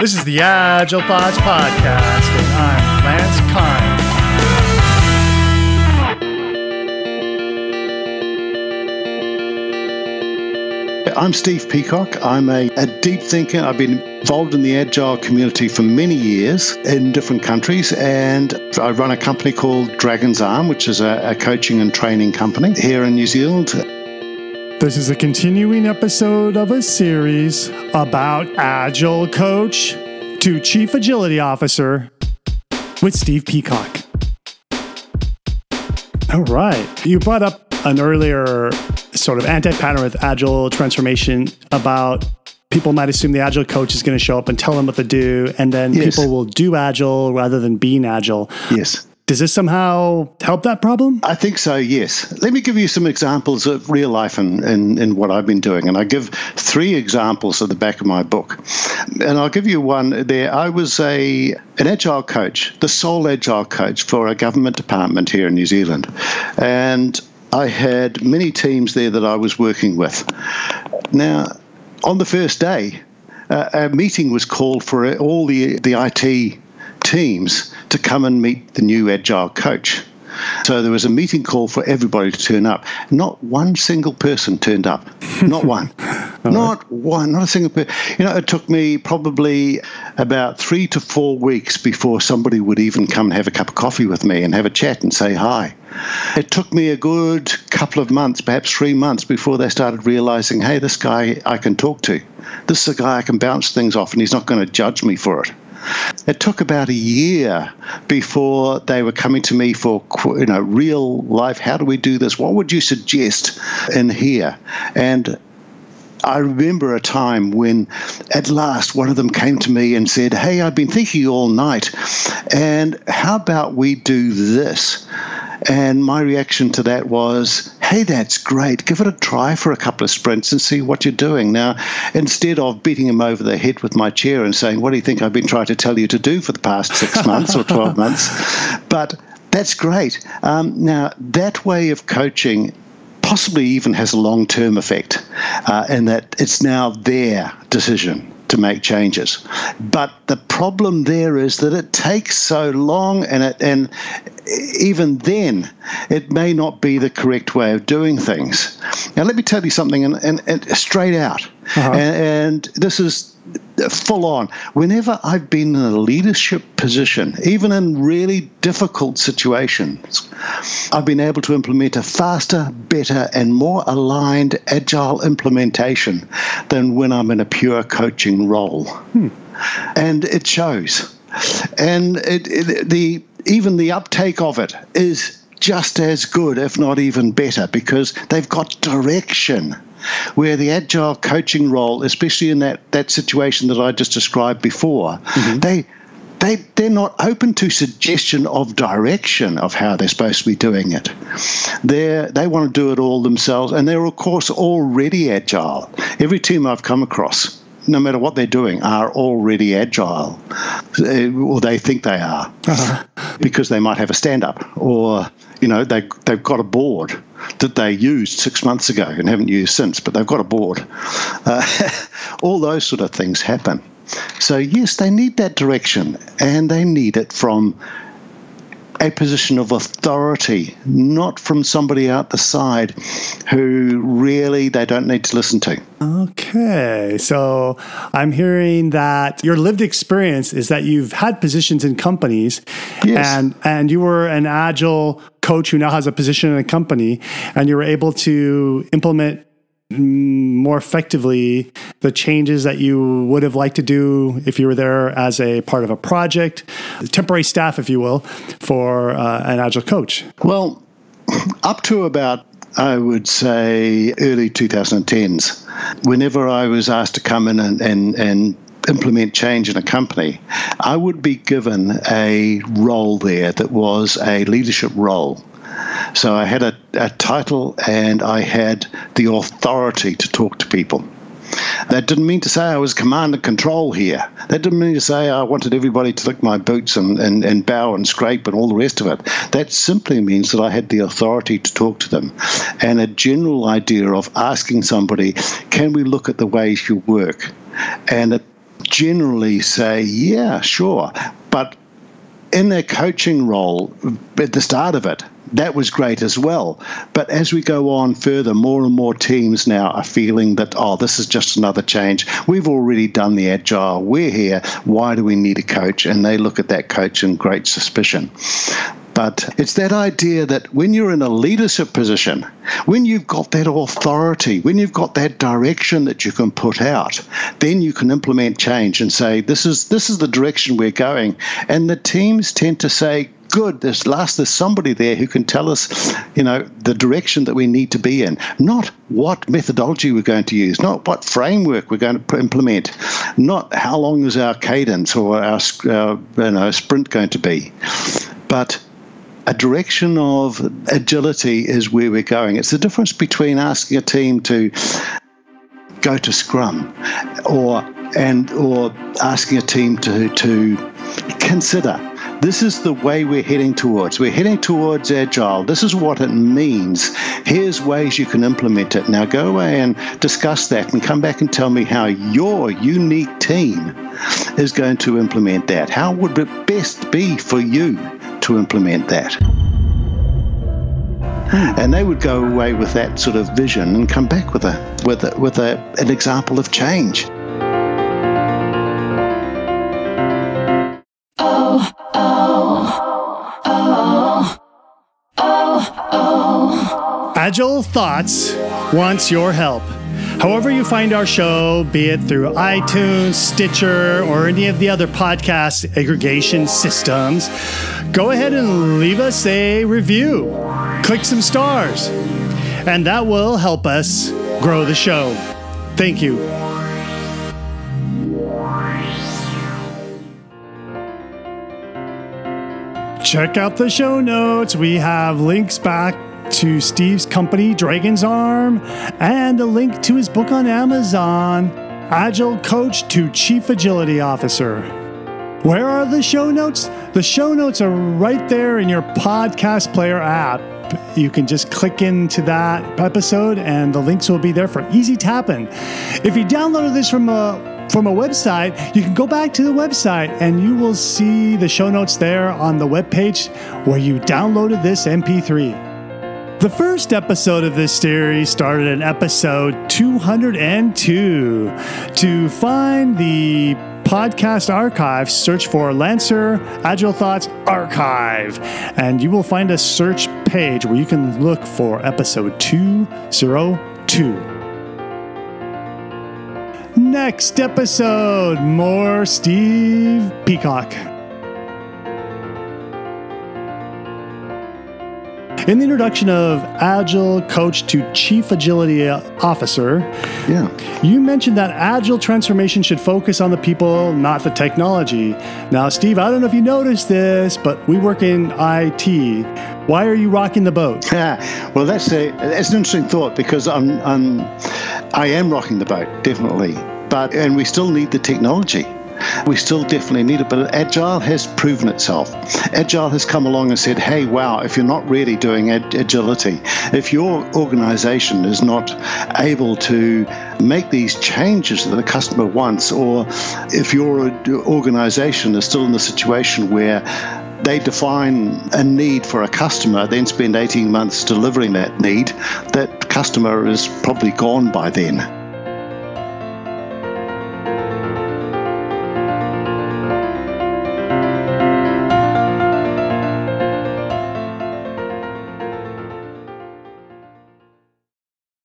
This is the Agile Thoughts Podcast, and I'm Lance Kind. I'm Steve Peacock. I'm a, a, deep thinker. I've been involved in the Agile community for many years in different countries, and I run a company called Dragon's Arm, which is a, a coaching and training company here in New Zealand. This is a continuing episode of a series about Agile Coach to Chief Agility Officer with Steve Peacock. All right. You brought up an earlier sort of anti pattern with Agile transformation about people might assume the Agile coach is going to show up and tell them what to do, and then yes. people will do Agile rather than being Agile. Yes. Does this somehow help that problem? I think so, yes. Let me give you some examples of real life in, in, in, what I've been doing. And I give three examples at the back of my book. And I'll give you one there. I was a an agile coach, the sole agile coach for a government department here in New Zealand. And I had many teams there that I was working with. Now, on the first day, uh, a meeting was called for all the, the IT teams to come and meet the new agile coach. So there was a meeting call for everybody to turn up. Not one single person turned up. Not one. not right. one. Not a single person. You know, it took me probably about three to four weeks before somebody would even come and have a cup of coffee with me and have a chat and say hi. It took me a good couple of months, perhaps three months, before they started realizing, hey, this guy I can talk to. This is a guy I can bounce things off, and he's not going to judge me for it. It took about a year before they were coming to me for you know real life. How do we do this? What would you suggest in here? And I remember a time when at last one of them came to me and said, Hey, I've been thinking all night, and how about we do this? And my reaction to that was, hey, that's great. Give it a try for a couple of sprints and see what you're doing. Now, instead of beating him over the head with my chair and saying, what do you think I've been trying to tell you to do for the past six months or 12 months? But that's great. Um, now, that way of coaching possibly even has a long term effect uh, in that it's now their decision to make changes. But the problem there is that it takes so long, and it and even then, it may not be the correct way of doing things. Now, let me tell you something, and, and, and straight out, uh-huh. and, and this is full on. Whenever I've been in a leadership position, even in really difficult situations, I've been able to implement a faster, better, and more aligned agile implementation than when I'm in a pure coaching role. Hmm. And it shows. And it, it, the even the uptake of it is just as good, if not even better, because they've got direction. Where the agile coaching role, especially in that, that situation that I just described before, mm-hmm. they they they're not open to suggestion of direction of how they're supposed to be doing it. They they want to do it all themselves, and they're of course already agile. Every team I've come across no matter what they're doing, are already agile, or they think they are, uh-huh. because they might have a stand up, or you know they they've got a board that they used six months ago and haven't used since, but they've got a board. Uh, all those sort of things happen. So yes, they need that direction, and they need it from a position of authority, not from somebody out the side who really they don't need to listen to. Okay. So I'm hearing that your lived experience is that you've had positions in companies yes. and and you were an agile coach who now has a position in a company and you were able to implement more effectively the changes that you would have liked to do if you were there as a part of a project, temporary staff, if you will, for uh, an agile coach? Well, up to about I would say early 2010s, whenever I was asked to come in and, and, and implement change in a company, I would be given a role there that was a leadership role. So I had a, a title and I had the authority to talk to people. That didn't mean to say I was command and control here. That didn't mean to say I wanted everybody to lick my boots and, and, and bow and scrape and all the rest of it. That simply means that I had the authority to talk to them and a general idea of asking somebody, can we look at the ways you work? And generally say, yeah, sure. But in their coaching role at the start of it, that was great as well. But as we go on further, more and more teams now are feeling that, oh, this is just another change. We've already done the agile. We're here. Why do we need a coach? And they look at that coach in great suspicion. But it's that idea that when you're in a leadership position, when you've got that authority, when you've got that direction that you can put out, then you can implement change and say, this is this is the direction we're going. And the teams tend to say, good. There's last there's somebody there who can tell us, you know, the direction that we need to be in, not what methodology we're going to use, not what framework we're going to implement, not how long is our cadence or our, our uh, you know, sprint going to be, but a direction of agility is where we're going. It's the difference between asking a team to go to Scrum or and or asking a team to to consider this is the way we're heading towards. We're heading towards agile. This is what it means. Here's ways you can implement it. Now go away and discuss that and come back and tell me how your unique team is going to implement that. How would it best be for you to implement that. And they would go away with that sort of vision and come back with a with a, with a, an example of change. Agile Thoughts wants your help. However, you find our show, be it through iTunes, Stitcher, or any of the other podcast aggregation systems, go ahead and leave us a review. Click some stars, and that will help us grow the show. Thank you. Check out the show notes. We have links back to Steve's company, Dragon's Arm, and a link to his book on Amazon, Agile Coach to Chief Agility Officer. Where are the show notes? The show notes are right there in your podcast player app. You can just click into that episode and the links will be there for easy tapping. If you downloaded this from a from a website, you can go back to the website and you will see the show notes there on the web page where you downloaded this MP3. The first episode of this series started in episode 202. To find the podcast archive, search for Lancer Agile Thoughts Archive, and you will find a search page where you can look for episode 202. Next episode, more Steve Peacock. In the introduction of Agile Coach to Chief Agility Officer, yeah. you mentioned that Agile transformation should focus on the people, not the technology. Now, Steve, I don't know if you noticed this, but we work in IT. Why are you rocking the boat? Yeah, well, that's a that's an interesting thought because I'm, I'm I am rocking the boat definitely, but and we still need the technology. We still definitely need it, but Agile has proven itself. Agile has come along and said, hey, wow, if you're not really doing ag- agility, if your organization is not able to make these changes that the customer wants, or if your organization is still in the situation where they define a need for a customer, then spend 18 months delivering that need, that customer is probably gone by then.